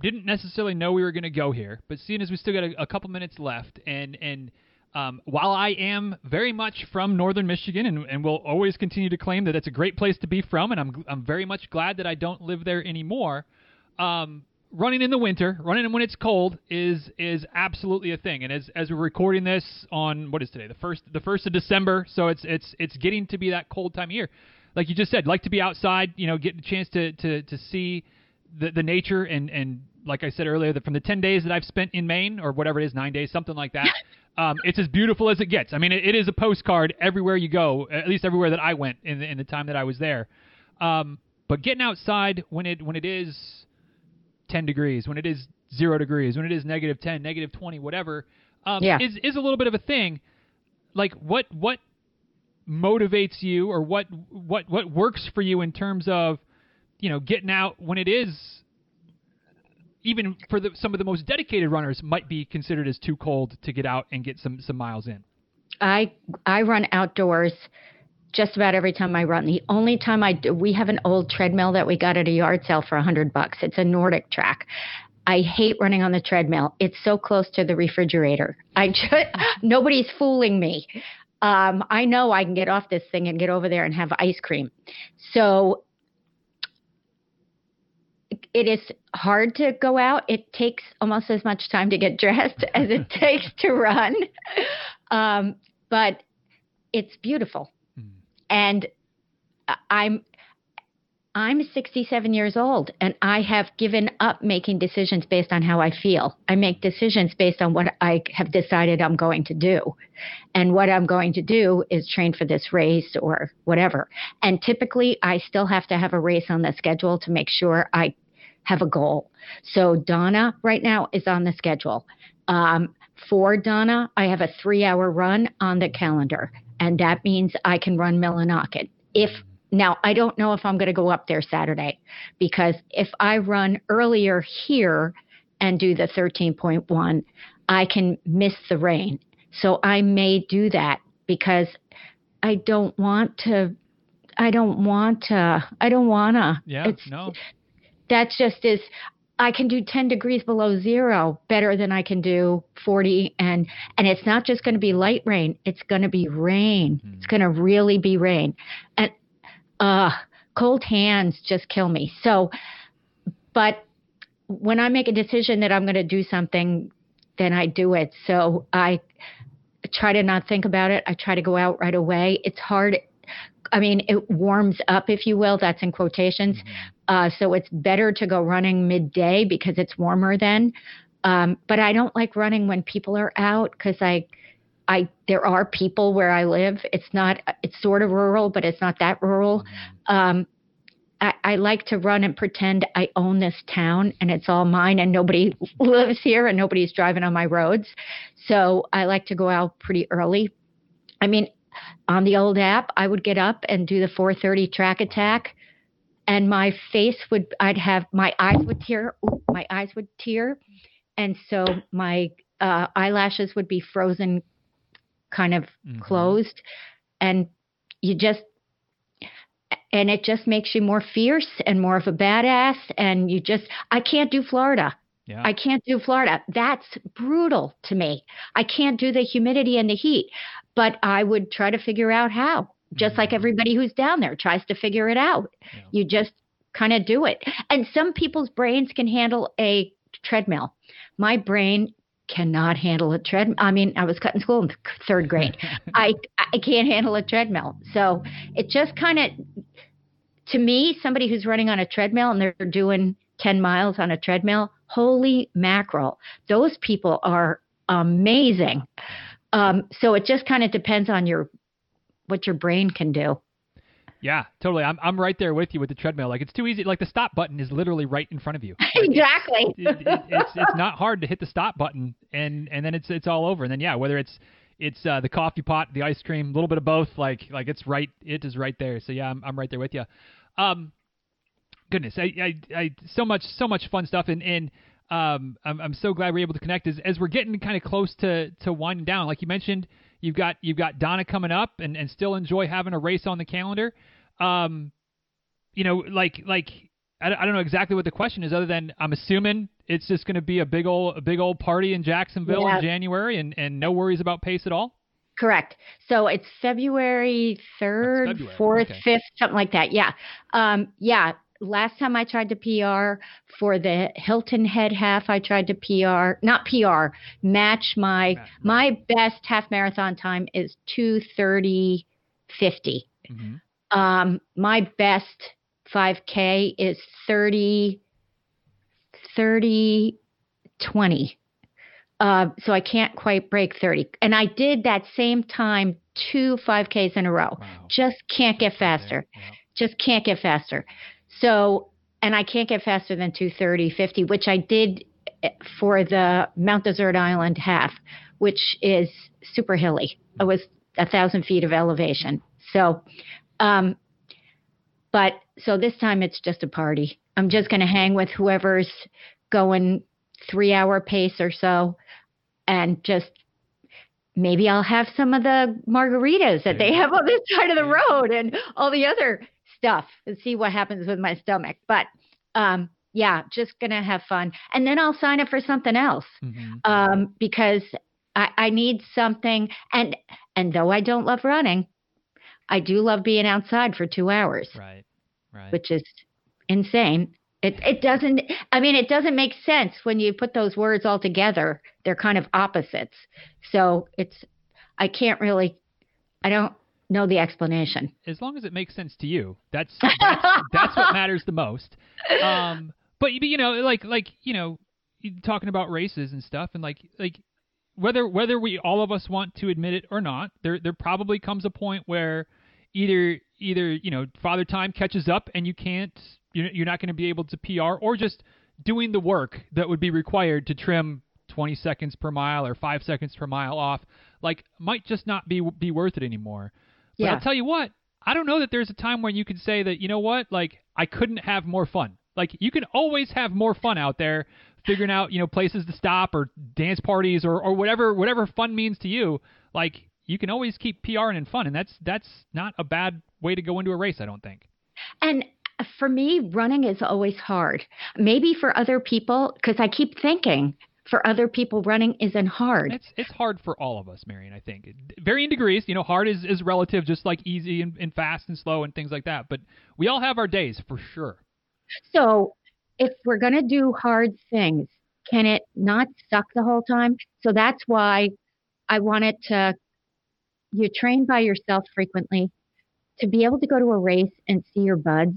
didn't necessarily know we were going to go here, but seeing as we still got a, a couple minutes left, and and um, while I am very much from northern Michigan and, and will always continue to claim that it's a great place to be from, and I'm I'm very much glad that I don't live there anymore. Um, running in the winter, running when it's cold is is absolutely a thing. And as as we're recording this on what is today, the first the first of December, so it's it's it's getting to be that cold time of year. like you just said, like to be outside. You know, get a chance to to to see the the nature and and like I said earlier, that from the ten days that I've spent in Maine or whatever it is, nine days, something like that. Um, it's as beautiful as it gets. I mean, it, it is a postcard everywhere you go, at least everywhere that I went in the, in the time that I was there. Um, but getting outside when it when it is 10 degrees, when it is zero degrees, when it is negative 10, negative 20, whatever, um, Yeah. is is a little bit of a thing. Like what what motivates you, or what what what works for you in terms of you know getting out when it is even for the, some of the most dedicated runners might be considered as too cold to get out and get some some miles in. I I run outdoors just about every time I run. The only time I do, we have an old treadmill that we got at a yard sale for a hundred bucks. It's a NordicTrack. I hate running on the treadmill. It's so close to the refrigerator. I just nobody's fooling me. Um, I know I can get off this thing and get over there and have ice cream. So it is hard to go out. It takes almost as much time to get dressed as it takes to run. Um, but it's beautiful. And I'm I'm 67 years old and I have given up making decisions based on how I feel. I make decisions based on what I have decided I'm going to do. And what I'm going to do is train for this race or whatever. And typically I still have to have a race on the schedule to make sure I have a goal. So Donna right now is on the schedule. Um, for Donna, I have a three hour run on the calendar, and that means I can run Millinocket. If now I don't know if I'm going to go up there Saturday because if I run earlier here and do the 13.1, I can miss the rain. So I may do that because I don't want to. I don't want to. I don't want to. Yeah, It's, no, that's just as I can do 10 degrees below zero better than I can do 40 and and it's not just going to be light rain it's going to be rain. It's going to really be rain. And uh cold hands just kill me. So but when I make a decision that I'm going to do something then I do it. So I try to not think about it. I try to go out right away. It's hard I mean, it warms up, if you will. That's in quotations. Uh, so it's better to go running midday because it's warmer then. Um, but I don't like running when people are out because I, I there are people where I live. It's not. It's sort of rural, but it's not that rural. Um, I, I like to run and pretend I own this town and it's all mine and nobody lives here and nobody's driving on my roads. So I like to go out pretty early. I mean, on the old app, I would get up and do the 4:30 track attack, and my face would I'd have my eyes would tear, ooh, my eyes would tear, and so my uh, eyelashes would be frozen, kind of Mhm. closed, and you just and it just makes you more fierce and more of a badass, and you just I can't do Florida. Yeah, I can't do Florida. That's brutal to me. I can't do the humidity and the heat, but I would try to figure out how, just like mm-hmm. everybody who's down there tries to figure it out. Yeah. You just kind of do it. And some people's brains can handle a treadmill. My brain cannot handle a treadmill. I mean, I was cut in school in third grade. I I can't handle a treadmill. So it just kind of to me, somebody who's running on a treadmill and they're doing 10 miles on a treadmill, holy mackerel. Those people are amazing. Um, so it just kind of depends on your what your brain can do. yeah, totally. I'm I'm right there with you with the treadmill. Like it's too easy. Like the stop button is literally right in front of you. Like, exactly. it, it, it's it's not hard to hit the stop button and and then it's it's all over. And then yeah, whether it's it's uh, the coffee pot, the ice cream, a little bit of both. Like like it's right. It is right there. So yeah, I'm I'm right there with you. Um, goodness, I I, I so much so much fun stuff and and. Um, I'm, I'm so glad we're able to connect as, as we're getting kind of close to, to winding down. Like you mentioned, you've got you've got Donna coming up, and, and still enjoy having a race on the calendar. Um, you know, like like I, don't- I don't know exactly what the question is, other than I'm assuming it's just going to be a big old a big old party in Jacksonville Yeah. in January, and and no worries about pace at all. Correct. So it's February 3rd, February, 4th, okay. 5th, something like that. Yeah. Um, yeah. Last time I tried to PR for the Hilton Head half, I tried to PR, not PR, match my, Right. my best half marathon time is 230 50. Mm-hmm. Um, my best 5K is 30, 30, 20. Uh, so I can't quite break 30. And I did that same time two 5Ks in a row. Wow. Just can't get faster. Just can't get faster. So, and I can't get faster than 230, 50, which I did eh, for the Mount Desert Island half, which is super hilly. It was a thousand feet of elevation. So, um, but so this time it's just a party. I'm just going to hang with whoever's going three hour pace or so and just maybe I'll have some of the margaritas that they have on this side of the road and all the other stuff and see what happens with my stomach. But um, yeah, just gonna have fun, and then I'll sign up for something else Mhm. um, because I, I need something. And and though I don't love running, I do love being outside for two hours, Right. Right. which is insane. It it doesn't. I mean, it doesn't make sense when you put those words all together. They're kind of opposites. So it's. I can't really. I don't know the explanation. as long as it makes sense to you, that's that's, that's what matters the most. Um, but you know, like like you know, talking about races and stuff, and like like whether whether we all of us want to admit it or not, there there probably comes a point where either either you know father time catches up and you can't you're, you're not going to be able to PR or just doing the work that would be required to trim 20 seconds per mile or 5 seconds per mile off like might just not be be worth it anymore. But Yeah. I'll tell you what, I don't know that there's a time when you could say that, you know what, like I couldn't have more fun. Like you can always have more fun out there figuring out, you know, places to stop or dance parties or, or whatever whatever fun means to you. Like you can always keep PRing and fun and that's that's not a bad way to go into a race, I don't think. And for me, running is always hard. Maybe for other people, because I keep thinking for other people, running isn't hard. It's it's hard for all of us, Marion. I think varying degrees. You know, hard is, is relative, just like easy and, and fast and slow and things like that. But we all have our days for sure. So if we're going to do hard things, can it not suck the whole time? So that's why I wanted to, you train by yourself frequently to be able to go to a race and see your buds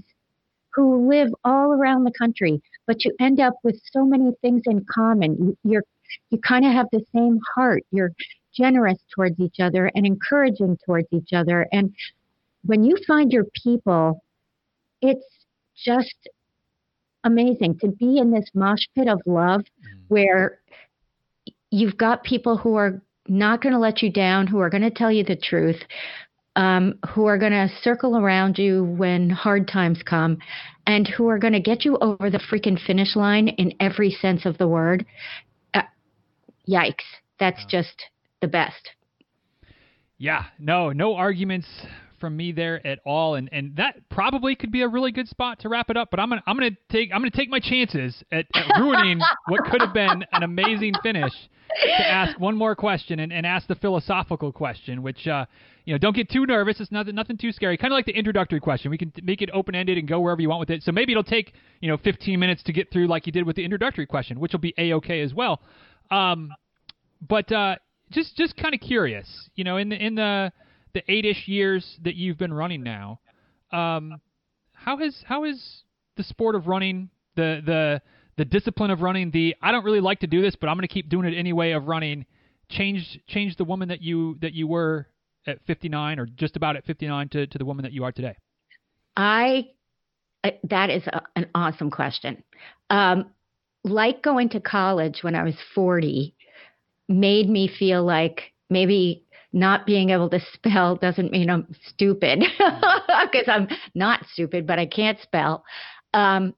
who live all around the country, but you end up with so many things in common. You- You're, you kind of have the same heart. You're generous towards each other and encouraging towards each other. And when you find your people, it's just amazing to be in this mosh pit of love where you've got people who are not going to let you down, who are going to tell you the truth, um, who are going to circle around you when hard times come, and who are going to get you over the freaking finish line in every sense of the word. Uh, yikes. That's just the best. Yeah, no, no arguments from me there at all, and and that probably could be a really good spot to wrap it up. But I'm gonna I'm gonna take I'm gonna take my chances at, at ruining what could have been an amazing finish to ask one more question and, and ask the philosophical question, which uh you know don't get too nervous. It's nothing nothing too scary. Kind of like the introductory question. We can make it open ended and go wherever you want with it. So maybe it'll take you know 15 minutes to get through like you did with the introductory question, which will be a okay as well. Um, but uh, just just kind of curious, you know, in the in the the eight-ish years that you've been running now, um, how has how has the sport of running, the the the discipline of running, the I don't really like to do this, but I'm going to keep doing it anyway of running, changed changed the woman that you that you were at 59 or just about at 59 to to the woman that you are today? I I- that is a, an awesome question. Um, like going to college when I was 40 made me feel like maybe not being able to spell doesn't mean I'm stupid because I'm not stupid, but I can't spell. Um,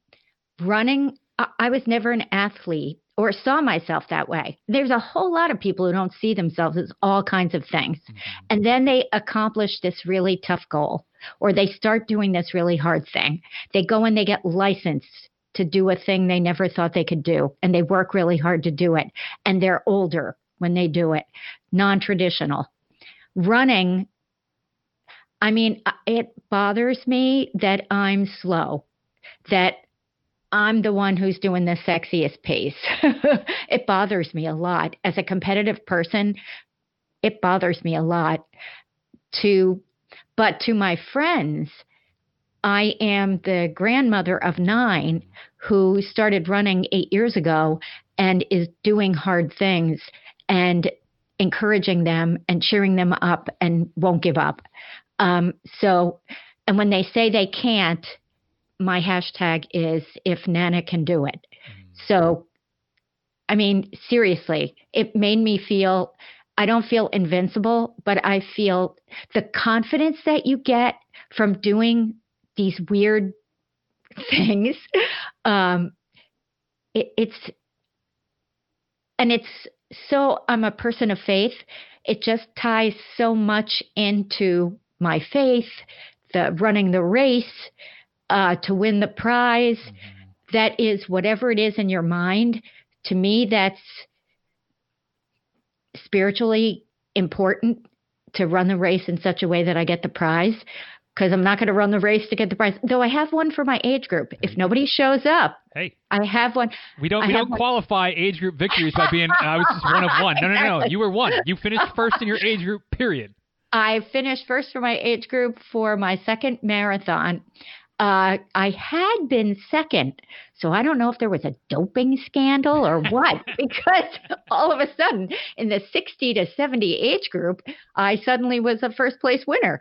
running, I, I was never an athlete or saw myself that way. There's a whole lot of people who don't see themselves as all kinds of things. And then they accomplish this really tough goal or they start doing this really hard thing. They go and they get licensed to do a thing they never thought they could do and they work really hard to do it and they're older when they do it. Non-traditional. Running I mean, it bothers me that I'm slow. That I'm the one who's doing the sexiest pace. it bothers me a lot. As a competitive person, it bothers me a lot to but to my friends I am the grandmother of nine who started running eight years ago and is doing hard things and encouraging them and cheering them up and won't give up. Um, so, and when they say they can't, my hashtag is if Nana can do it. So, I mean, seriously, it made me feel I don't feel invincible, but I feel the confidence that you get from doing these weird things. Um, it, it's and it's so I'm a person of faith. It just ties so much into my faith, the running the race, uh, to win the prize. Mm-hmm. That is whatever it is in your mind. To me, that's spiritually important to run the race in such a way that I get the prize because I'm not going to run the race to get the prize. Though I have one for my age group. If nobody shows up, hey, I have one. We don't we don't one. qualify age group victories by being I was just one of one. No, no, no. You were one. You finished first in your age group. Period. I finished first for my age group for my second marathon. Uh, I had been second, so I don't know if there was a doping scandal or what, because all of a sudden in the 60 to 70 age group, I suddenly was a first place winner.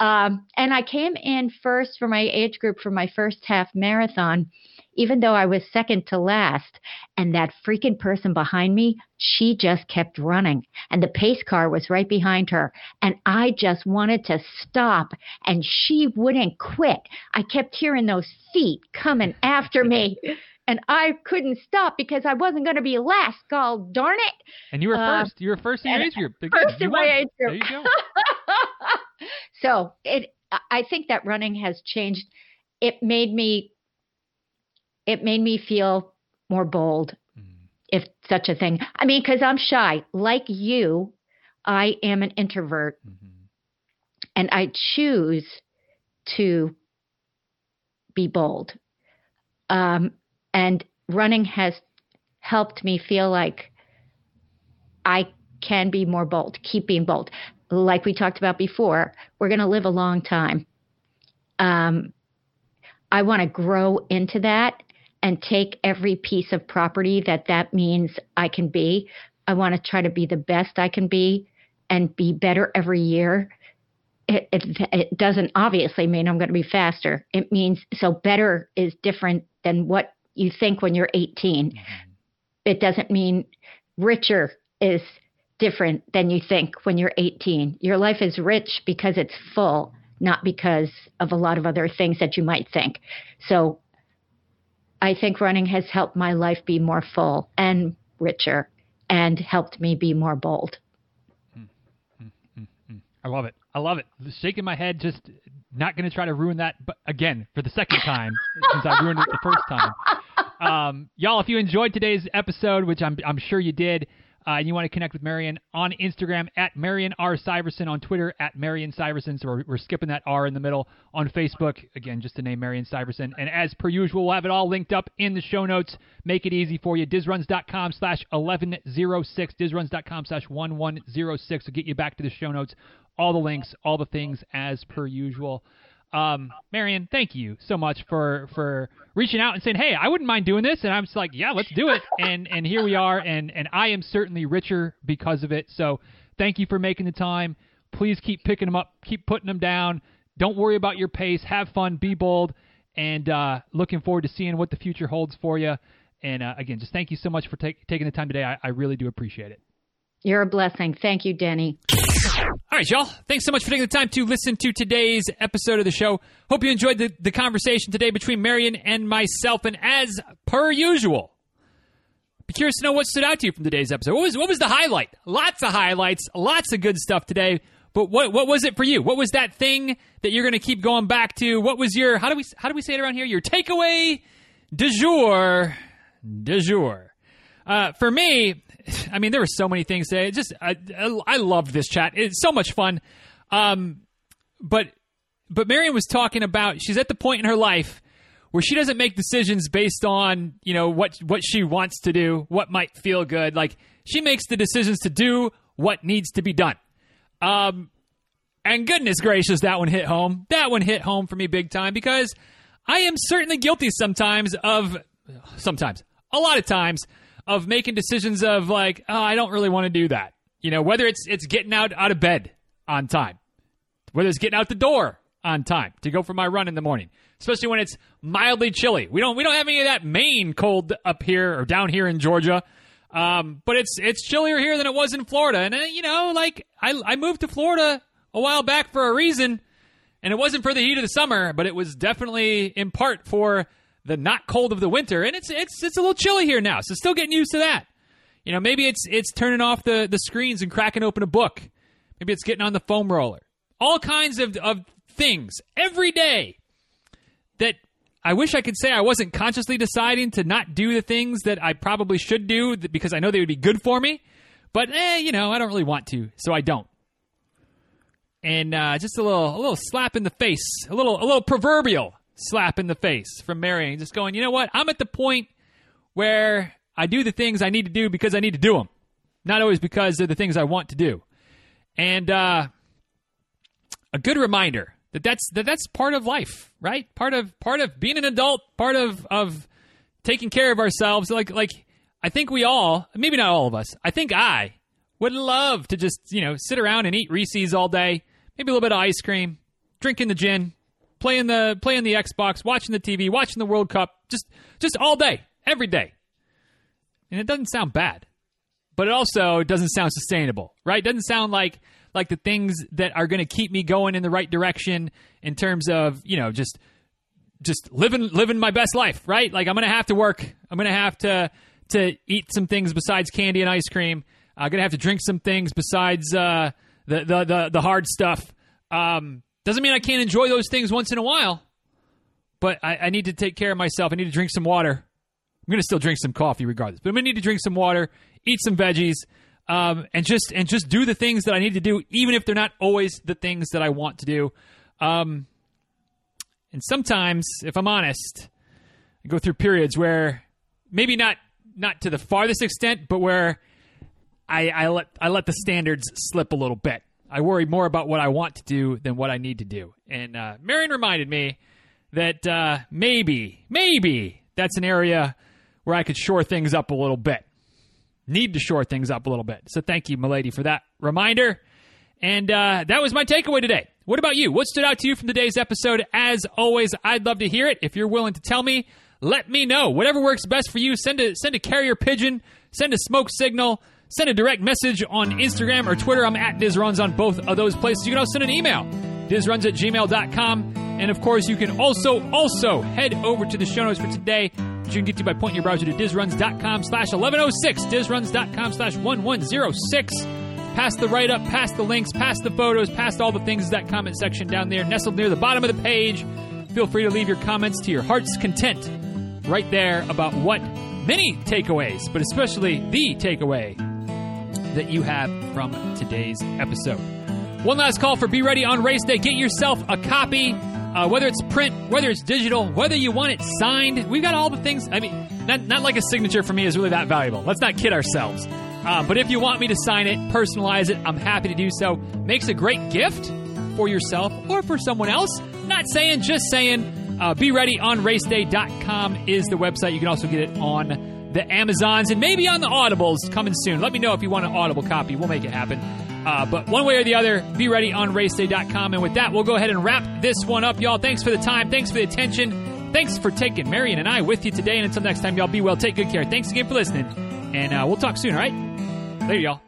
Um, and I came in first for my age group for my first half marathon, even though I was second to last. And that freaking person behind me, she just kept running. And the pace car was right behind her. And I just wanted to stop. And she wouldn't quit. I kept hearing those feet coming after me. and I couldn't stop because I wasn't going to be last. God darn it! And you were uh, first. You were first in your age group. First in my age group. There you go. so it, I think that running has changed. It made me, it made me feel more bold, mm. if such a thing. I mean, because I'm shy, like you. I am an introvert, mm-hmm. and I choose to be bold. Um, and running has helped me feel like I can be more bold, keep being bold. Like we talked about before, we're going to live a long time. Um, I want to grow into that and take every piece of property that that means I can be. I want to try to be the best I can be and be better every year. It, it, it doesn't obviously mean I'm going to be faster. It means so better is different than what you think when you're 18. Mm-hmm. It doesn't mean richer is different than you think when you're 18. Your life is rich because it's full, not because of a lot of other things that you might think. So I think running has helped my life be more full and richer and helped me be more bold. I love it. I love it. Shaking my head, just not going to try to ruin that. But again, for the second time, since I ruined it the first time. Um, y'all, if you enjoyed today's episode, which I'm I'm sure you did, uh, and you want to connect with Marion on Instagram at Marion R. Syversen, on Twitter at Marion Syversen. So we're, we're, skipping that R in the middle. On Facebook, again, just to name Marion Syversen. And as per usual, we'll have it all linked up in the show notes. Make it easy for you. Dizruns.com slash 1106. Dizruns.com slash 1106 will get you back to the show notes. All the links, all the things as per usual. Um, Marion, thank you so much for for reaching out and saying, "Hey, I wouldn't mind doing this," and I'm just like, "Yeah, let's do it." And and here we are, and and I am certainly richer because of it. So thank you for making the time. Please keep picking them up, keep putting them down. Don't worry about your pace. Have fun, be bold, and uh, looking forward to seeing what the future holds for you. And uh, again, just thank you so much for take, taking the time today. I, I really do appreciate it. You're a blessing. Thank you, Denny. All right, y'all. Thanks so much for taking the time to listen to today's episode of the show. Hope you enjoyed the, the conversation today between Marion and myself. And as per usual, be curious to know what stood out to you from today's episode. What was what was the highlight? Lots of highlights, lots of good stuff today. But what what was it for you? What was that thing that you're going to keep going back to? What was your how do we how do we say it around here? Your takeaway de jour, de jour. Uh, for me, I mean, there were so many things today. just I, I loved this chat. It's so much fun. Um, but but Marion was talking about she's at the point in her life where she doesn't make decisions based on you know what what she wants to do, what might feel good. Like she makes the decisions to do what needs to be done. Um, And goodness gracious, that one hit home. That one hit home for me big time because I am certainly guilty sometimes of, sometimes, a lot of times, of making decisions of like, oh, I don't really want to do that. You know, whether it's it's getting out out of bed on time, whether it's getting out the door on time to go for my run in the morning, especially when it's mildly chilly. We don't we don't have any of that Maine cold up here or down here in Georgia. Um, but it's it's chillier here than it was in Florida, and uh, you know, like I I moved to Florida a while back for a reason, and it wasn't for the heat of the summer, but it was definitely in part for the not cold of the winter, and it's it's it's a little chilly here now, so still getting used to that. You know, maybe it's it's turning off the the screens and cracking open a book. Maybe it's getting on the foam roller. All kinds of of things every day that I wish I could say I wasn't consciously deciding to not do the things that I probably should do because I know they would be good for me. But eh, you know, I don't really want to, so I don't. And uh, just a little, a little slap in the face, a little, a little proverbial slap in the face from Marion, just going, you know what? I'm at the point where I do the things I need to do because I need to do them, not always because they're the things I want to do. And uh, a good reminder that that's that that's part of life, right? Part of part of being an adult, part of of taking care of ourselves. Like like I think we all, maybe not all of us. I think I would love to just you know sit around and eat Reese's all day, maybe a little bit of ice cream, drinking the gin, playing the playing the Xbox, watching the TV, watching the World Cup, just just all day, every day. And it doesn't sound bad, but it also doesn't sound sustainable, right? It doesn't sound like like the things that are going to keep me going in the right direction in terms of you know just just living living my best life, right? Like I'm going to have to work. I'm going to have to to eat some things besides candy and ice cream. I'm going to have to drink some things besides uh, the, the the the hard stuff. Um, doesn't mean I can't enjoy those things once in a while, but I, I need to take care of myself. I need to drink some water. I'm going to still drink some coffee regardless, but I'm going to need to drink some water, eat some veggies, um, and just and just do the things that I need to do, even if they're not always the things that I want to do. Um, and sometimes, if I'm honest, I go through periods where maybe not not to the farthest extent, but where I, I let I let the standards slip a little bit. I worry more about what I want to do than what I need to do. And uh, Marion reminded me that uh, maybe, maybe that's an area where I could shore things up a little bit need to shore things up a little bit. So thank you, milady, for that reminder. And uh, that was my takeaway today. What about you? What stood out to you from today's episode? As always, I'd love to hear it. If you're willing to tell me, let me know. Whatever works best for you, send a send a carrier pigeon, send a smoke signal, send a direct message on Instagram or Twitter. I'm at DizRuns on both of those places. You can also send an email, dizruns at gmail.com. And of course, you can also also head over to the show notes for today which you can get to by pointing your browser to dizruns.com slash 1106, dizruns.com slash 1106. Past the write up, past the links, past the photos, past all the things that comment section down there, nestled near the bottom of the page. Feel free to leave your comments to your heart's content right there about what many takeaways, but especially the takeaway that you have from today's episode. One last call for Be Ready on Race Day. Get yourself a copy uh, whether it's print, whether it's digital, whether you want it signed, we've got all the things. I mean, not, not like a signature for me is really that valuable. Let's not kid ourselves. Uh, but if you want me to sign it, personalize it, I'm happy to do so. Makes a great gift for yourself or for someone else. Not saying, just saying. Uh, be ready on raceday.com is the website. You can also get it on the Amazons and maybe on the Audibles coming soon. Let me know if you want an Audible copy. We'll make it happen. Uh, but one way or the other, be ready on raceday.com. And with that, we'll go ahead and wrap this one up, y'all. Thanks for the time. Thanks for the attention. Thanks for taking Marion and I with you today. And until next time, y'all be well. Take good care. Thanks again for listening. And uh, we'll talk soon, all right? Later, y'all.